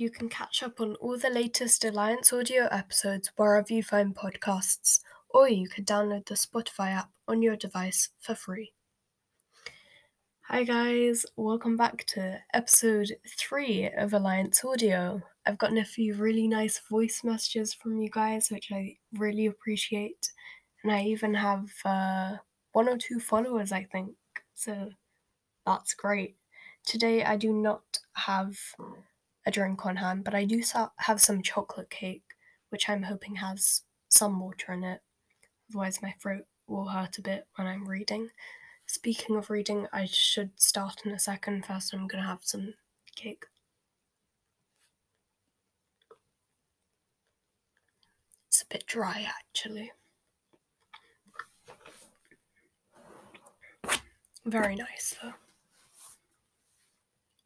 You can catch up on all the latest Alliance audio episodes wherever you find podcasts, or you could download the Spotify app on your device for free. Hi, guys, welcome back to episode three of Alliance Audio. I've gotten a few really nice voice messages from you guys, which I really appreciate, and I even have uh, one or two followers, I think, so that's great. Today, I do not have a drink on hand, but I do have some chocolate cake, which I'm hoping has some water in it. Otherwise, my throat will hurt a bit when I'm reading. Speaking of reading, I should start in a second. First, I'm gonna have some cake. It's a bit dry actually. Very nice though.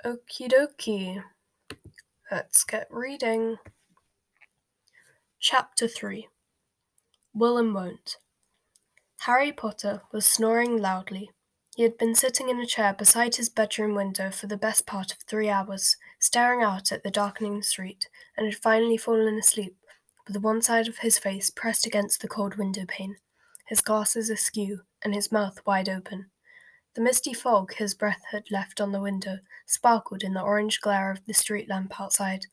Okie dokie. Let's get reading. Chapter 3 Will and Won't. Harry Potter was snoring loudly. He had been sitting in a chair beside his bedroom window for the best part of three hours, staring out at the darkening street, and had finally fallen asleep, with one side of his face pressed against the cold window pane, his glasses askew, and his mouth wide open. The misty fog his breath had left on the window sparkled in the orange glare of the street lamp outside,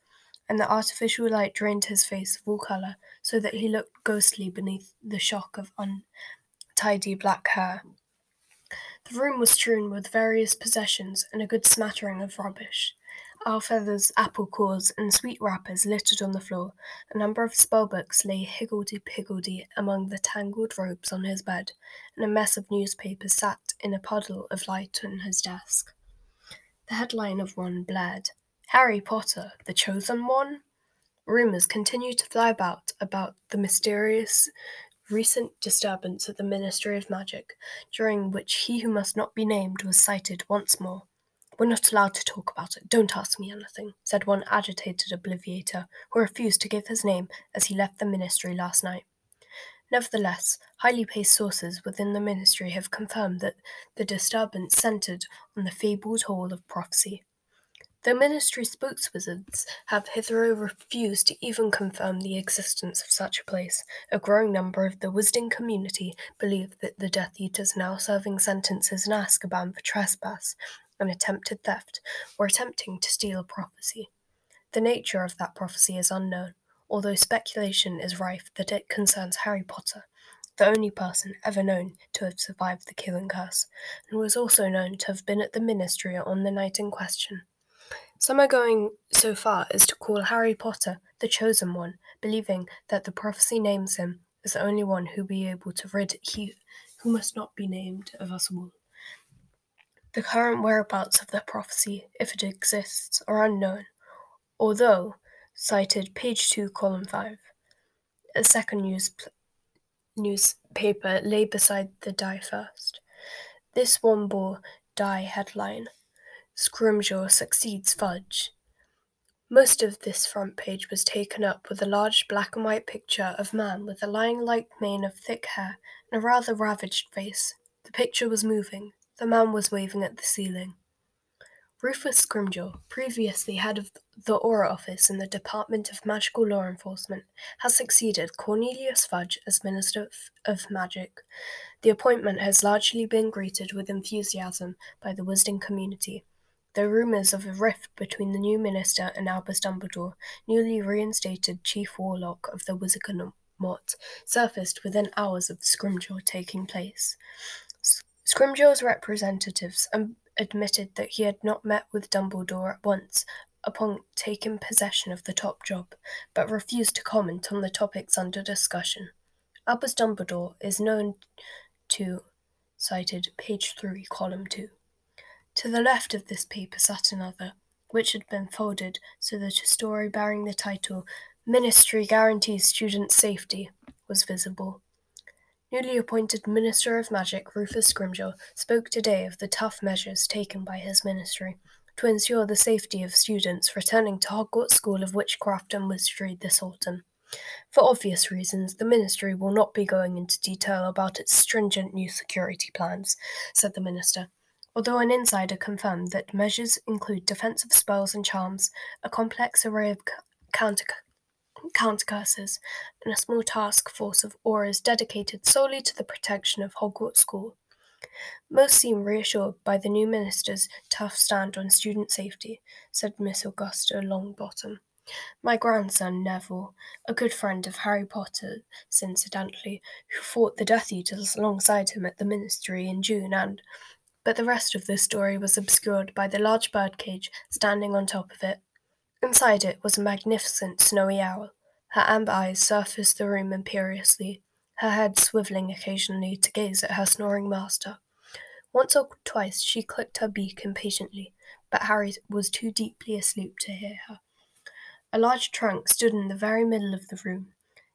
and the artificial light drained his face of all colour so that he looked ghostly beneath the shock of untidy black hair. The room was strewn with various possessions and a good smattering of rubbish. Owl feathers, apple cores, and sweet wrappers littered on the floor. A number of spellbooks lay higgledy-piggledy among the tangled robes on his bed, and a mess of newspapers sat in a puddle of light on his desk. The headline of one blared, Harry Potter, the Chosen One? Rumours continue to fly about about the mysterious recent disturbance at the Ministry of Magic, during which he who must not be named was sighted once more. We're not allowed to talk about it. Don't ask me anything, said one agitated obliviator who refused to give his name as he left the ministry last night. Nevertheless, highly paced sources within the ministry have confirmed that the disturbance centered on the fabled Hall of Prophecy. The ministry spokeswizards have hitherto refused to even confirm the existence of such a place. A growing number of the Wizarding community believe that the Death Eaters now serving sentences in Azkaban for trespass and attempted theft, or attempting to steal a prophecy. The nature of that prophecy is unknown, although speculation is rife that it concerns Harry Potter, the only person ever known to have survived the killing curse, and was also known to have been at the ministry on the night in question. Some are going so far as to call Harry Potter the chosen one, believing that the prophecy names him as the only one who will be able to rid he who must not be named of us all. The current whereabouts of the prophecy, if it exists, are unknown, although, cited page 2, column 5, a second news newspaper lay beside the die first. This one bore die headline Scrimgeour succeeds Fudge. Most of this front page was taken up with a large black and white picture of man with a lion-like mane of thick hair and a rather ravaged face. The picture was moving, the man was waving at the ceiling. Rufus Scrimgeour, previously head of the Auror Office in the Department of Magical Law Enforcement, has succeeded Cornelius Fudge as Minister of Magic. The appointment has largely been greeted with enthusiasm by the Wizarding community. Though rumours of a rift between the new minister and Albus Dumbledore, newly reinstated Chief Warlock of the Wizengamot, surfaced within hours of Scrimgeour taking place. Scrimgeour's representatives um, admitted that he had not met with Dumbledore at once upon taking possession of the top job, but refused to comment on the topics under discussion. Albus Dumbledore is known to cited page 3, column 2. To the left of this paper sat another, which had been folded so that a story bearing the title Ministry Guarantees Student Safety was visible. Newly appointed Minister of Magic Rufus Scrimgeour spoke today of the tough measures taken by his ministry to ensure the safety of students returning to Hogwarts School of Witchcraft and Wizardry this autumn. For obvious reasons, the ministry will not be going into detail about its stringent new security plans, said the minister. although an insider confirmed that measures include defensive spells and charms, a complex array of counter counter curses, and a small task force of Aurors dedicated solely to the protection of Hogwarts School. Most seem reassured by the new minister's tough stand on student safety, said Miss Augusta Longbottom. My grandson Neville, a good friend of Harry Potter's incidentally, who fought the Death Eaters alongside him at the Ministry in June and but the rest of the story was obscured by the large birdcage standing on top of it. Inside it was a magnificent snowy owl. Her amber eyes surfaced the room imperiously, her head swiveling occasionally to gaze at her snoring master. Once or twice she clicked her beak impatiently, but Harry was too deeply asleep to hear her. A large trunk stood in the very middle of the room.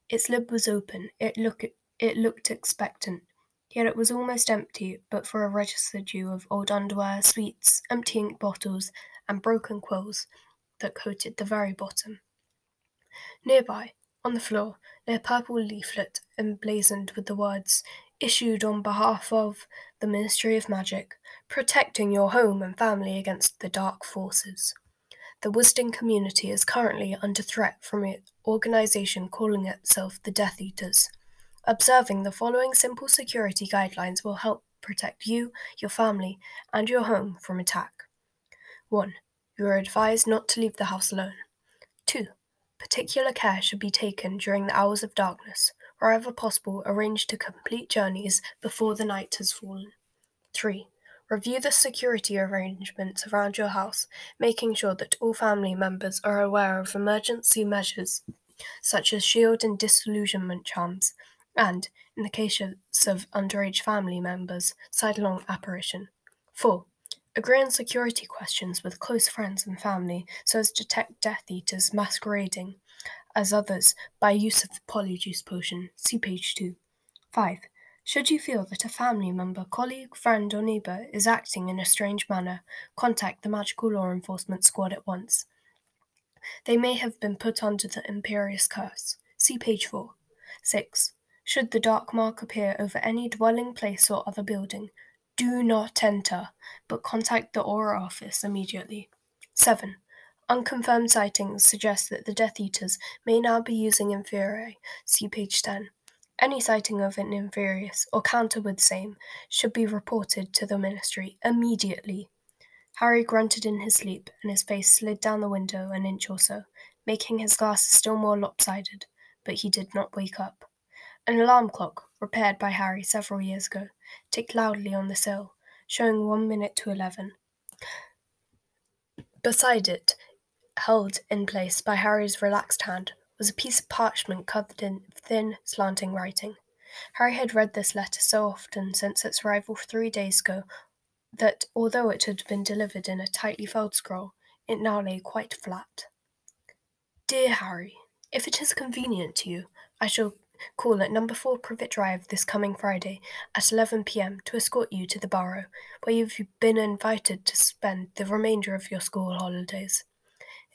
Its lid was open. It, look, it looked expectant. Yet it was almost empty, but for a residue of old underwear, sweets, empty ink bottles, and broken quills that coated the very bottom. Nearby, on the floor, lay a purple leaflet emblazoned with the words, Issued on behalf of the Ministry of Magic, protecting your home and family against the dark forces. The Wizarding community is currently under threat from an organization calling itself the Death Eaters. Observing the following simple security guidelines will help protect you, your family, and your home from attack. 1. You are advised not to leave the house alone. 2. Particular care should be taken during the hours of darkness. Wherever possible, arrange to complete journeys before the night has fallen. 3. Review the security arrangements around your house, making sure that all family members are aware of emergency measures such as shield and disillusionment charms, and, in the case of underage family members, sidelong apparition. 4. Agree on security questions with close friends and family so as to detect Death Eaters masquerading as others by use of the Polyjuice potion. See page 2. 5. Should you feel that a family member, colleague, friend, or neighbor is acting in a strange manner, contact the Magical Law Enforcement Squad at once. They may have been put under the Imperius Curse. See page 4. 6. Should the dark mark appear over any dwelling place or other building, do not enter, but contact the Auror office immediately. 7. Unconfirmed sightings suggest that the Death Eaters may now be using Inferi. See page 10. Any sighting of an Inferius or counter with same should be reported to the ministry immediately. Harry grunted in his sleep, and his face slid down the window an inch or so, making his glasses still more lopsided, but he did not wake up. An alarm clock, repaired by Harry several years ago, ticked loudly on the sill, showing one minute to eleven. Beside it, held in place by Harry's relaxed hand, was a piece of parchment covered in thin, slanting writing. Harry had read this letter so often since its arrival three days ago that, although it had been delivered in a tightly folded scroll, it now lay quite flat. Dear Harry, if it is convenient to you, I shall call at number 4 Privet Drive this coming Friday at 11 pm to escort you to the Burrow, where you've been invited to spend the remainder of your school holidays.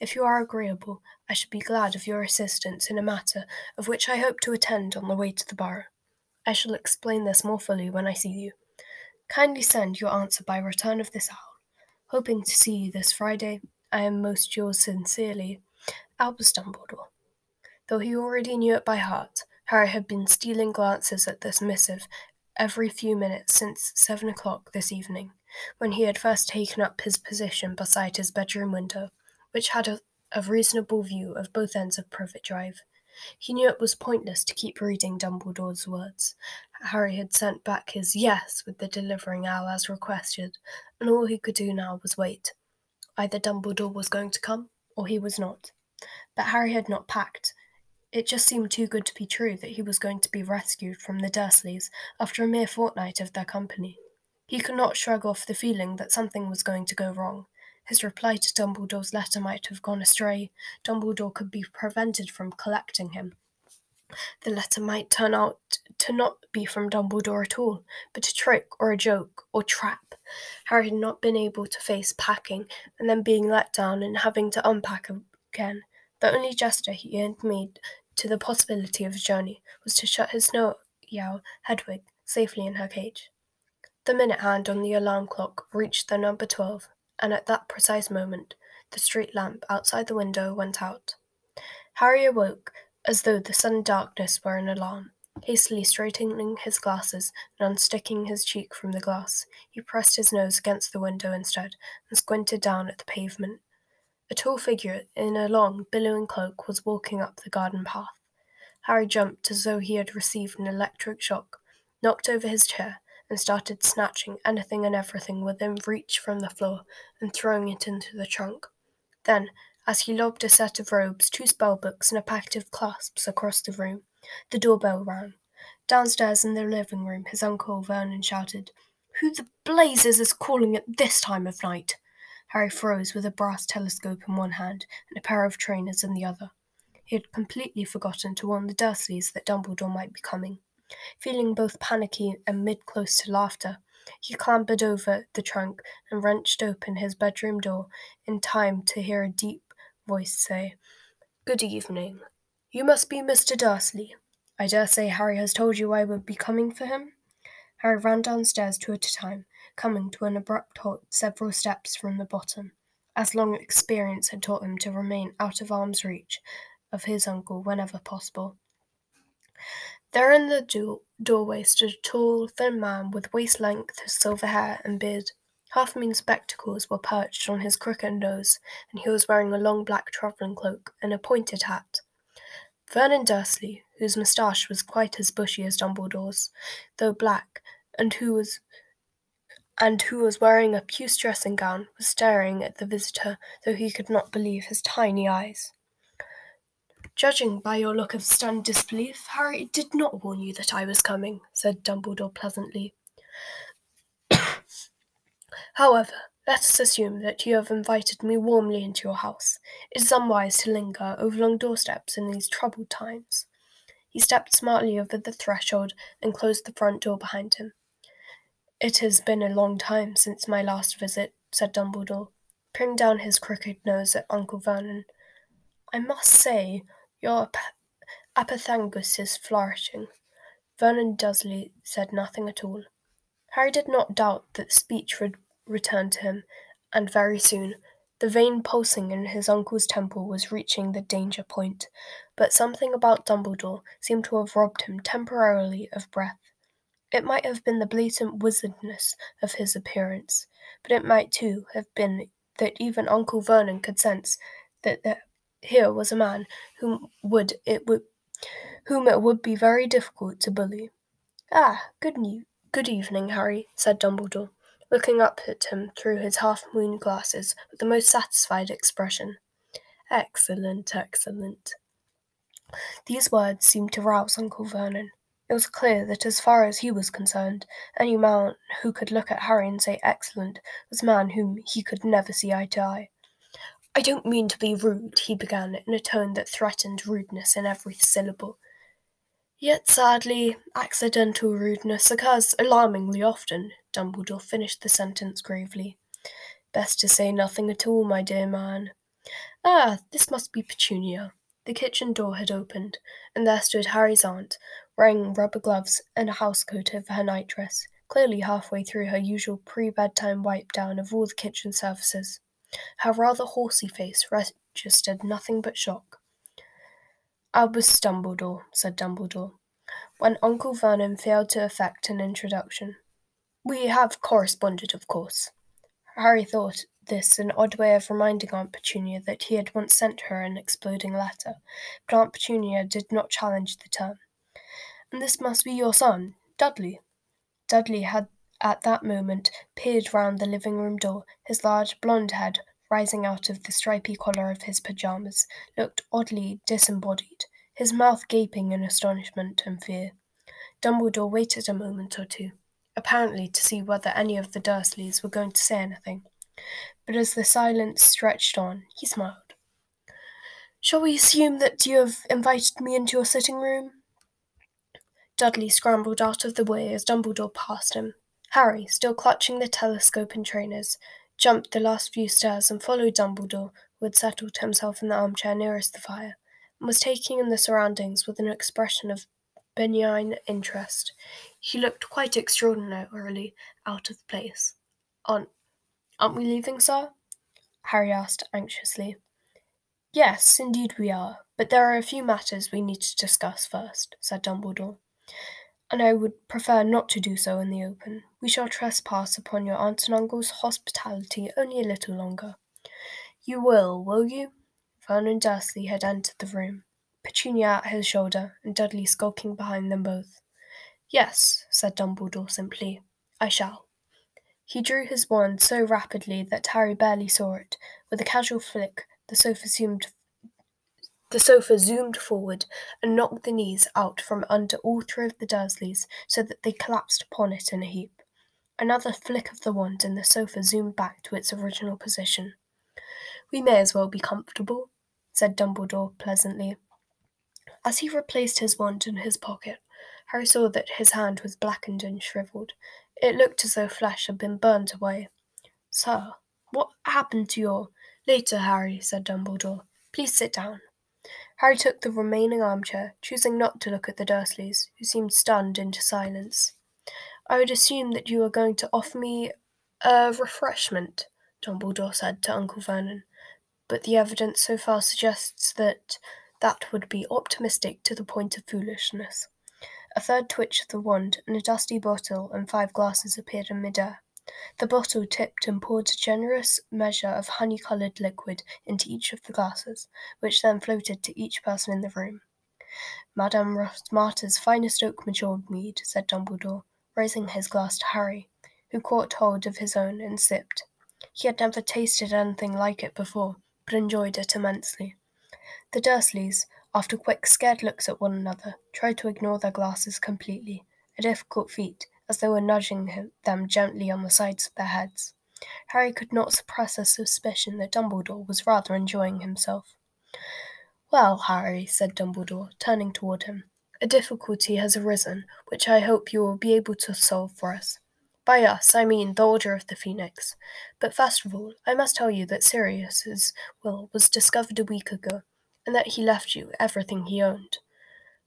If you are agreeable, I should be glad of your assistance in a matter of which I hope to attend on the way to the Burrow. I shall explain this more fully when I see you. Kindly send your answer by return of this hour. Hoping to see you this Friday, I am most yours sincerely, Albus Dumbledore. Though he already knew it by heart, Harry had been stealing glances at this missive every few minutes since seven o'clock this evening, when he had first taken up his position beside his bedroom window which had a, a reasonable view of both ends of Privet Drive. He knew it was pointless to keep reading Dumbledore's words. Harry had sent back his yes with the delivering hour as requested, and all he could do now was wait. Either Dumbledore was going to come, or he was not. But Harry had not packed. It just seemed too good to be true that he was going to be rescued from the Dursleys after a mere fortnight of their company. He could not shrug off the feeling that something was going to go wrong. His reply to Dumbledore's letter might have gone astray. Dumbledore could be prevented from collecting him. The letter might turn out to not be from Dumbledore at all, but a trick or a joke or trap. Harry had not been able to face packing and then being let down and having to unpack again. The only gesture he had made to the possibility of a journey was to shut his snow owl Hedwig safely in her cage. The minute hand on the alarm clock reached the number 12, and at that precise moment, the street lamp outside the window went out. Harry awoke as though the sudden darkness were an alarm. Hastily straightening his glasses and unsticking his cheek from the glass, he pressed his nose against the window instead and squinted down at the pavement. A tall figure in a long, billowing cloak was walking up the garden path. Harry jumped as though he had received an electric shock, knocked over his chair, and started snatching anything and everything within reach from the floor and throwing it into the trunk. Then, as he lobbed a set of robes, two spell books, and a packet of clasps across the room, the doorbell rang. Downstairs in the living room, his uncle Vernon shouted, Who the blazes is calling at this time of night? Harry froze with a brass telescope in one hand and a pair of trainers in the other. He had completely forgotten to warn the Dursleys that Dumbledore might be coming. Feeling both panicky and mid close to laughter, he clambered over the trunk and wrenched open his bedroom door in time to hear a deep voice say, Good evening. You must be Mr. Dursley. I dare say Harry has told you I would be coming for him. Harry ran downstairs two at a time, coming to an abrupt halt several steps from the bottom, as long experience had taught him to remain out of arm's reach of his uncle whenever possible. There in the do- doorway stood a tall, thin man with waist length silver hair and beard. Half moon spectacles were perched on his crooked nose, and he was wearing a long black travelling cloak and a pointed hat. Vernon Dursley, whose moustache was quite as bushy as Dumbledore's, though black, and who was and who was wearing a puce dressing gown, was staring at the visitor, though he could not believe his tiny eyes. Judging by your look of stunned disbelief, Harry did not warn you that I was coming, said Dumbledore pleasantly. However, let us assume that you have invited me warmly into your house. It is unwise to linger over long doorsteps in these troubled times. He stepped smartly over the threshold and closed the front door behind him. It has been a long time since my last visit, said Dumbledore, peering down his crooked nose at Uncle Vernon. I must say your agapanthus is flourishing. Vernon Dursley said nothing at all. Harry did not doubt that speech would return to him, and very soon. The vein pulsing in his uncle's temple was reaching the danger point, but something about Dumbledore seemed to have robbed him temporarily of breath. It might have been the blatant wizardness of his appearance, but it might too have been that even Uncle Vernon could sense that here was a man whom would it would whom it would be very difficult to bully. Ah, good new good evening, Harry, said Dumbledore, looking up at him through his half moon glasses with the most satisfied expression. Excellent, excellent. These words seemed to rouse Uncle Vernon. It was clear that as far as he was concerned, any man who could look at Harry and say excellent was a man whom he could never see eye to eye. I don't mean to be rude, he began in a tone that threatened rudeness in every syllable. Yet sadly, accidental rudeness occurs alarmingly often, Dumbledore finished the sentence gravely. Best to say nothing at all, my dear man. Ah, this must be Petunia. The kitchen door had opened, and there stood Harry's aunt, wearing rubber gloves and a housecoat over her nightdress, clearly halfway through her usual pre bedtime wipe down of all the kitchen surfaces. Her rather horsey face registered nothing but shock. Albus Dumbledore, said Dumbledore, when Uncle Vernon failed to effect an introduction. We have corresponded, of course. Harry thought this an odd way of reminding Aunt Petunia that he had once sent her an exploding letter, but Aunt Petunia did not challenge the term. And this must be your son, Dudley. Dudley had at that moment peered round the living room door, his large blond head, rising out of the stripy collar of his pyjamas, looked oddly disembodied, his mouth gaping in astonishment and fear. Dumbledore waited a moment or two, apparently to see whether any of the Dursleys were going to say anything, but as the silence stretched on, he smiled. Shall we assume that you have invited me into your sitting room? Dudley scrambled out of the way as Dumbledore passed him, Harry, still clutching the telescope and trainers, jumped the last few stairs and followed Dumbledore, who had settled himself in the armchair nearest the fire, and was taking in the surroundings with an expression of benign interest. He looked quite extraordinarily out of place. Aren't, aren't we leaving, sir? Harry asked anxiously. Yes, indeed we are, but there are a few matters we need to discuss first, said Dumbledore. And I would prefer not to do so in the open. We shall trespass upon your aunt and uncle's hospitality only a little longer. You will, will you? Vernon Dursley had entered the room, Petunia at his shoulder, and Dudley skulking behind them both. Yes, said Dumbledore simply. I shall. He drew his wand so rapidly that Harry barely saw it. With a casual flick, the sofa zoomed the sofa zoomed forward and knocked the knees out from under all three of the Dursleys so that they collapsed upon it in a heap. Another flick of the wand and the sofa zoomed back to its original position. We may as well be comfortable, said Dumbledore pleasantly. As he replaced his wand in his pocket, Harry saw that his hand was blackened and shriveled. It looked as though flesh had been burnt away. Sir, what happened to your. Later, Harry, said Dumbledore. Please sit down. Harry took the remaining armchair, choosing not to look at the Dursleys, who seemed stunned into silence. I would assume that you are going to offer me a refreshment, Dumbledore said to Uncle Vernon, but the evidence so far suggests that that would be optimistic to the point of foolishness. A third twitch of the wand, and a dusty bottle and five glasses appeared in midair. The bottle tipped and poured a generous measure of honey coloured liquid into each of the glasses, which then floated to each person in the room. Madame Rosmerta's finest oak matured mead, said Dumbledore, raising his glass to Harry, who caught hold of his own and sipped. He had never tasted anything like it before, but enjoyed it immensely. The Dursleys, after quick, scared looks at one another, tried to ignore their glasses completely, a difficult feat, as they were nudging him, them gently on the sides of their heads. Harry could not suppress a suspicion that Dumbledore was rather enjoying himself. Well, Harry, said Dumbledore, turning toward him, a difficulty has arisen, which I hope you will be able to solve for us. By us, I mean the Order of the Phoenix. But first of all, I must tell you that Sirius's will was discovered a week ago, and that he left you everything he owned.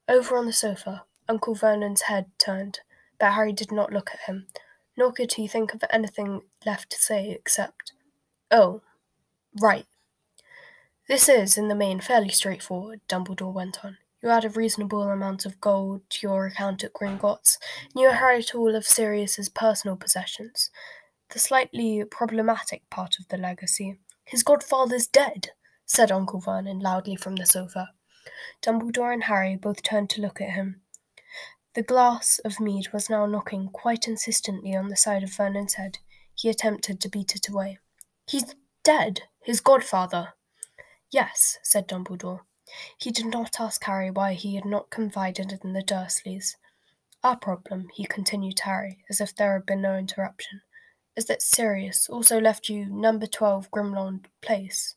Over on the sofa, Uncle Vernon's head turned, but Harry did not look at him, nor could he think of anything left to say except, Oh, right. This is, in the main, fairly straightforward, Dumbledore went on. You add a reasonable amount of gold to your account at Gringotts, and you inherit all of Sirius's personal possessions. The slightly problematic part of the legacy. His godfather's dead said Uncle Vernon loudly from the sofa. Dumbledore and Harry both turned to look at him. The glass of mead was now knocking quite insistently on the side of Vernon's head. He attempted to beat it away. He's dead, his godfather. Yes, said Dumbledore. He did not ask Harry why he had not confided in the Dursleys. Our problem, he continued to Harry, as if there had been no interruption, is that Sirius also left you number twelve Grimmauld Place.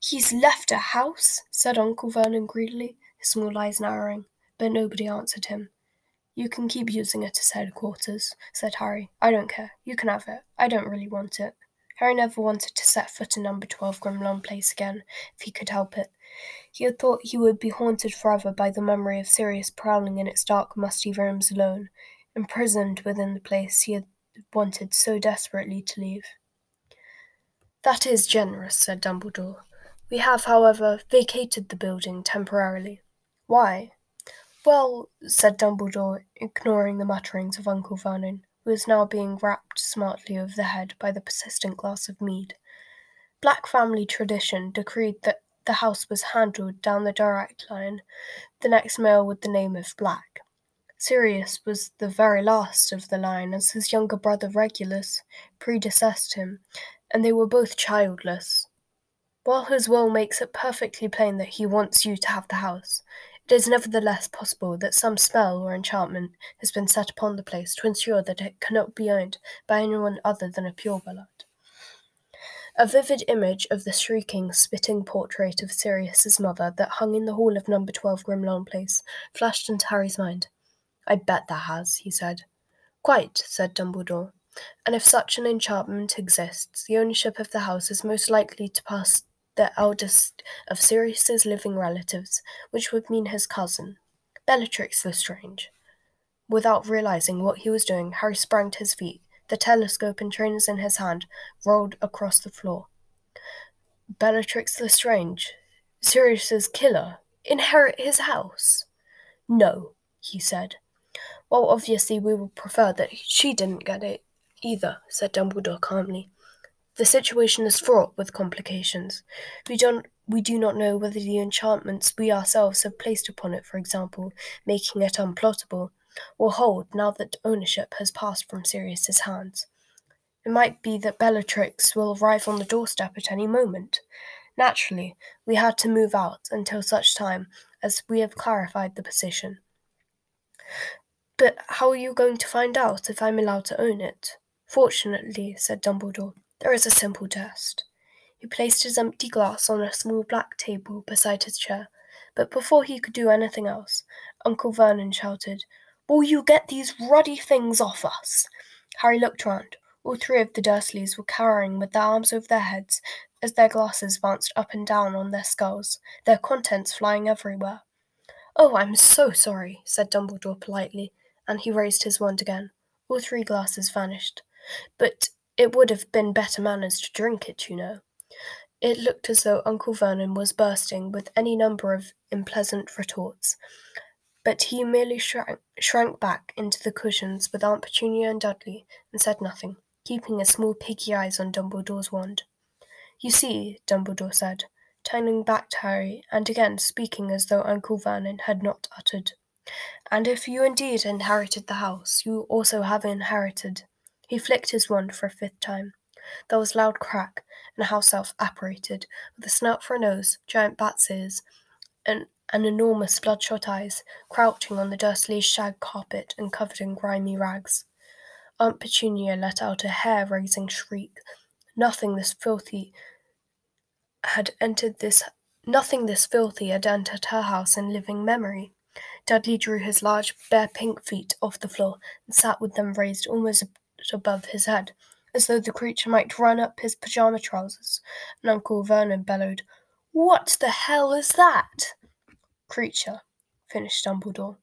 He's left a house, said Uncle Vernon greedily, his small eyes narrowing, but nobody answered him. You can keep using it as headquarters, said Harry. I don't care. You can have it. I don't really want it. Harry never wanted to set foot in number 12 Grimmauld Place again, if he could help it. He had thought he would be haunted forever by the memory of Sirius prowling in its dark, musty rooms alone, imprisoned within the place he had wanted so desperately to leave. That is generous, said Dumbledore. We have, however, vacated the building temporarily. Why? Well, said Dumbledore, ignoring the mutterings of Uncle Vernon, who was now being rapped smartly over the head by the persistent glass of mead. Black family tradition decreed that the house was handled down the direct line, the next male with the name of Black. Sirius was the very last of the line, as his younger brother Regulus predecessed him, and they were both childless. While his will makes it perfectly plain that he wants you to have the house, it is nevertheless possible that some spell or enchantment has been set upon the place to ensure that it cannot be owned by anyone other than a pureblood. A vivid image of the shrieking, spitting portrait of Sirius's mother that hung in the hall of number 12 Grimmauld Place flashed into Harry's mind. I bet that has, he said. Quite, said Dumbledore and if such an enchantment exists, the ownership of the house is most likely to pass the eldest of Sirius's living relatives, which would mean his cousin. Bellatrix Lestrange. Without realizing what he was doing, Harry sprang to his feet. The telescope and trainers in his hand rolled across the floor. Bellatrix Lestrange, Sirius's killer, inherit his house? No, he said. Well, obviously, we would prefer that she didn't get it either, said Dumbledore calmly. The situation is fraught with complications. We don't we do not know whether the enchantments we ourselves have placed upon it, for example, making it unplottable, will hold now that ownership has passed from Sirius's hands. It might be that Bellatrix will arrive on the doorstep at any moment. Naturally, we had to move out until such time as we have clarified the position. But how are you going to find out if I'm allowed to own it? Fortunately, said Dumbledore, there is a simple test. He placed his empty glass on a small black table beside his chair, but before he could do anything else, Uncle Vernon shouted, Will you get these ruddy things off us? Harry looked round. All three of the Dursleys were cowering with their arms over their heads as their glasses bounced up and down on their skulls, their contents flying everywhere. Oh, I'm so sorry, said Dumbledore politely, and he raised his wand again. All three glasses vanished. But it would have been better manners to drink it, you know. It looked as though Uncle Vernon was bursting with any number of unpleasant retorts, but he merely shrank, shrank back into the cushions with Aunt Petunia and Dudley and said nothing, keeping his small piggy eyes on Dumbledore's wand. You see, Dumbledore said, turning back to Harry, and again speaking as though Uncle Vernon had not uttered. And if you indeed inherited the house, you also have inherited. He flicked his wand for a fifth time. There was loud crack, and a house elf apparated, with a snout for a nose, giant bat's ears, and, and enormous bloodshot eyes, crouching on the Dursley shag carpet and covered in grimy rags. Aunt Petunia let out a hair-raising shriek. Nothing this filthy had entered this nothing this filthy had entered her house in living memory. Dudley drew his large, bare pink feet off the floor and sat with them raised almost above his head, as though the creature might run up his pajama trousers, and Uncle Vernon bellowed, What the hell is that? Kreacher, finished Dumbledore.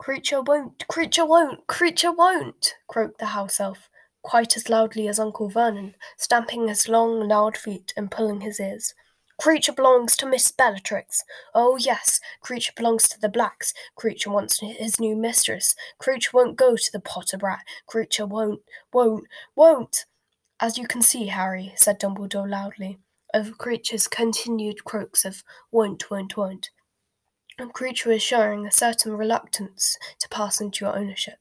Kreacher won't, Kreacher won't, Kreacher won't, croaked the house elf, quite as loudly as Uncle Vernon, stamping his long, loud feet and pulling his ears. Kreacher belongs to Miss Bellatrix. Oh, yes, Kreacher belongs to the Blacks. Kreacher wants his new mistress. Kreacher won't go to the Potter brat. Kreacher won't, won't, won't. As you can see, Harry, said Dumbledore loudly, over Kreacher's continued croaks of won't, won't, won't. And Kreacher is showing a certain reluctance to pass into your ownership.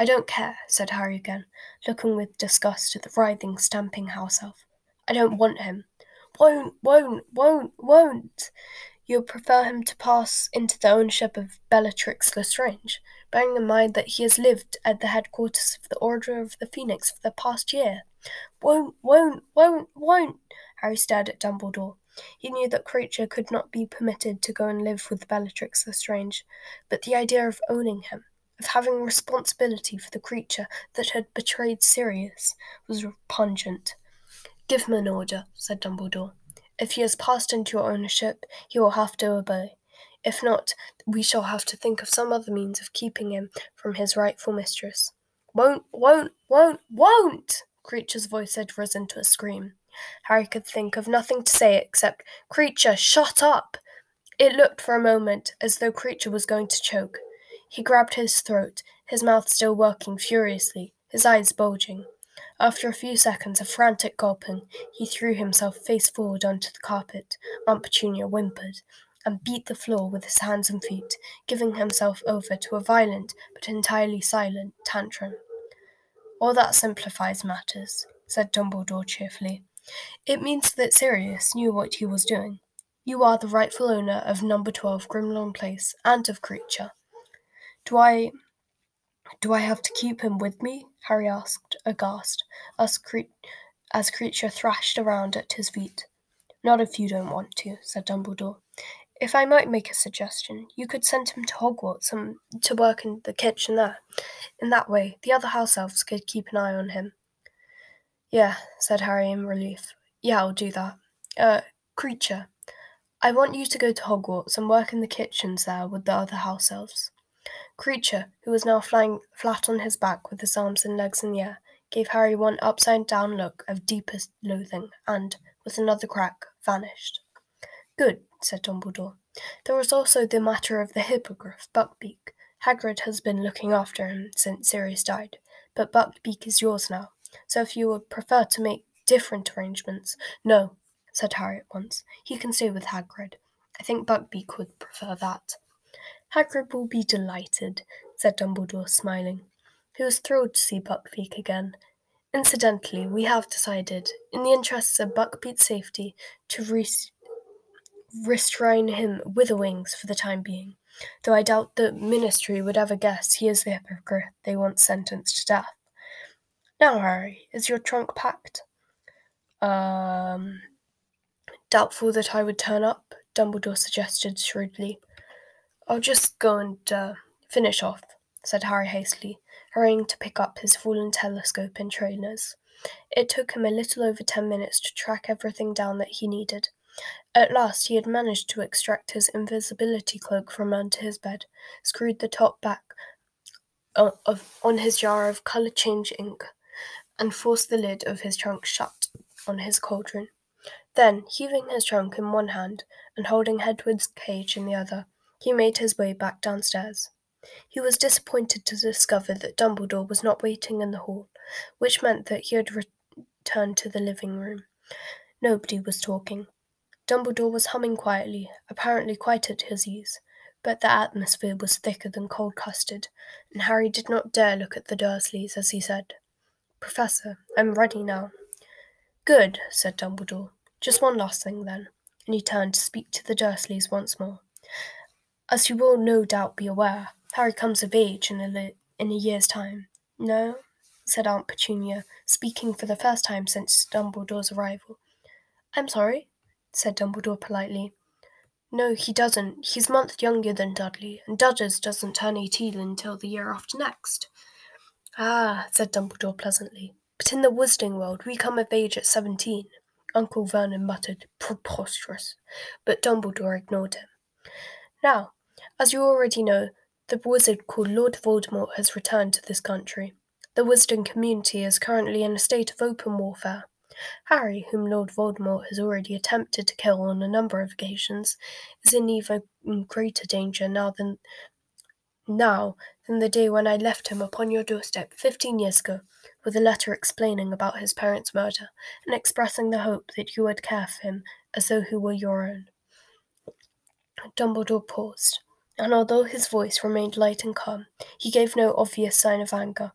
I don't care, said Harry again, looking with disgust at the writhing, stamping house elf. I don't want him won't, won't, won't, won't. You'll prefer him to pass into the ownership of Bellatrix Lestrange, bearing in mind that he has lived at the headquarters of the Order of the Phoenix for the past year. Won't, won't, won't, won't. Harry stared at Dumbledore. He knew that Kreacher could not be permitted to go and live with Bellatrix Lestrange, but the idea of owning him, of having responsibility for the creature that had betrayed Sirius, was repugnant. Give him an order, said Dumbledore. If he has passed into your ownership, he will have to obey. If not, we shall have to think of some other means of keeping him from his rightful mistress. Won't, won't, won't, won't! Kreacher's voice had risen to a scream. Harry could think of nothing to say except, Kreacher, shut up! It looked for a moment as though Kreacher was going to choke. He grabbed his throat, his mouth still working furiously, his eyes bulging. After a few seconds of frantic gulping, he threw himself face forward onto the carpet. Aunt Petunia whimpered and beat the floor with his hands and feet, giving himself over to a violent but entirely silent tantrum. All that simplifies matters, said Dumbledore cheerfully. It means that Sirius knew what he was doing. You are the rightful owner of number 12 Grimmauld Place and of Kreacher. Do I do I have to keep him with me? Harry asked, aghast, as, cre- as Kreacher thrashed around at his feet. Not if you don't want to, said Dumbledore. If I might make a suggestion, you could send him to Hogwarts and to work in the kitchen there. In that way, the other house elves could keep an eye on him. Yeah, said Harry in relief. Yeah, I'll do that. Uh, Kreacher, I want you to go to Hogwarts and work in the kitchens there with the other house elves. Kreacher, who was now flying flat on his back with his arms and legs in the air, gave Harry one upside down look of deepest loathing and, with another crack, vanished. Good, said Dumbledore. There was also the matter of the hippogriff, Buckbeak. Hagrid has been looking after him since Sirius died, but Buckbeak is yours now, so if you would prefer to make different arrangements. No, said Harry at once. He can stay with Hagrid. I think Buckbeak would prefer that. Hagrid will be delighted, said Dumbledore, smiling. He was thrilled to see Buckbeak again. Incidentally, we have decided, in the interests of Buckbeak's safety, to re- restrain him with the wings for the time being, though I doubt the ministry would ever guess he is the hippogriff they once sentenced to death. Now, Harry, is your trunk packed? Um, doubtful that I would turn up, Dumbledore suggested shrewdly. I'll just go and uh, finish off, said Harry hastily, hurrying to pick up his fallen telescope and trainers. It took him a little over ten minutes to track everything down that he needed. At last he had managed to extract his invisibility cloak from under his bed, screwed the top back uh, of, on his jar of colour change ink, and forced the lid of his trunk shut on his cauldron. Then, heaving his trunk in one hand and holding Hedwig's cage in the other, he made his way back downstairs. He was disappointed to discover that Dumbledore was not waiting in the hall, which meant that he had returned to the living room. Nobody was talking. Dumbledore was humming quietly, apparently quite at his ease, but the atmosphere was thicker than cold custard, and Harry did not dare look at the Dursleys as he said, Professor, I'm ready now. Good, said Dumbledore. Just one last thing, then, and he turned to speak to the Dursleys once more. As you will no doubt be aware, Harry comes of age in a, li- in a year's time. No, said Aunt Petunia, speaking for the first time since Dumbledore's arrival. I'm sorry, said Dumbledore politely. No, he doesn't. He's a month younger than Dudley, and Dudders doesn't turn eighteen until the year after next. Ah, said Dumbledore pleasantly. But in the wizarding world, we come of age at seventeen. Uncle Vernon muttered, preposterous, but Dumbledore ignored him. Now, as you already know, the wizard called Lord Voldemort has returned to this country. The wizarding community is currently in a state of open warfare. Harry, whom Lord Voldemort has already attempted to kill on a number of occasions, is in even greater danger now than now than the day when I left him upon your doorstep fifteen years ago, with a letter explaining about his parents' murder and expressing the hope that you would care for him as though he were your own. Dumbledore paused, and although his voice remained light and calm, he gave no obvious sign of anger.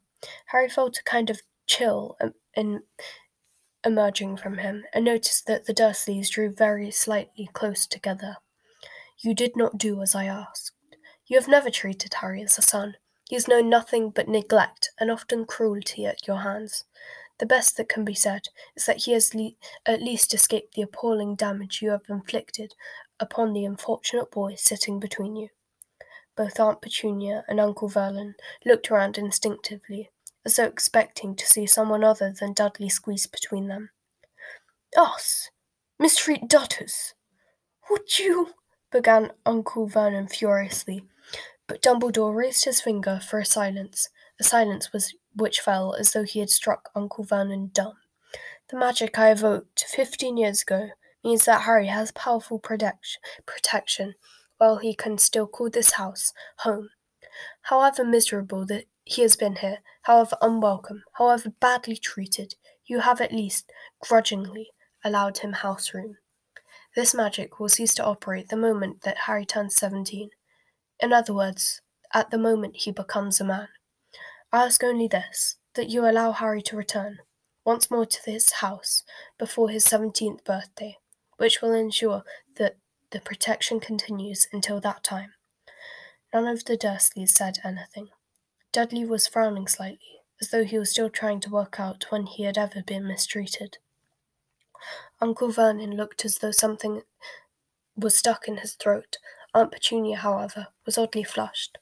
Harry felt a kind of chill um, in, emerging from him, and noticed that the Dursleys drew very slightly close together. You did not do as I asked. You have never treated Harry as a son. He has known nothing but neglect and often cruelty at your hands. The best that can be said is that he has le- at least escaped the appalling damage you have inflicted upon the unfortunate boy sitting between you. Both Aunt Petunia and Uncle Vernon looked around instinctively, as though expecting to see someone other than Dudley squeezed between them. Us? Mistreat Dudders? Would you? began Uncle Vernon furiously, but Dumbledore raised his finger for a silence, a silence was, which fell as though he had struck Uncle Vernon dumb. The magic I evoked fifteen years ago means that Harry has powerful protection, protection while he can still call this house home. However miserable that he has been here, however unwelcome, however badly treated, you have at least, grudgingly, allowed him house room. This magic will cease to operate the moment that Harry turns seventeen. In other words, at the moment he becomes a man. I ask only this that you allow Harry to return once more to this house before his seventeenth birthday, which will ensure the protection continues until that time. None of the Dursleys said anything. Dudley was frowning slightly, as though he was still trying to work out when he had ever been mistreated. Uncle Vernon looked as though something was stuck in his throat. Aunt Petunia, however, was oddly flushed.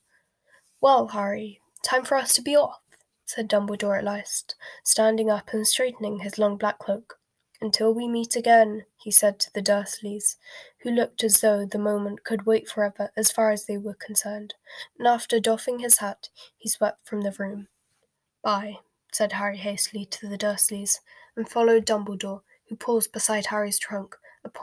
Well, Harry, time for us to be off, said Dumbledore at last, standing up and straightening his long black cloak. Until we meet again, he said to the Dursleys, who looked as though the moment could wait forever as far as they were concerned, and after doffing his hat, he swept from the room. Bye, said Harry hastily to the Dursleys, and followed Dumbledore, who paused beside Harry's trunk,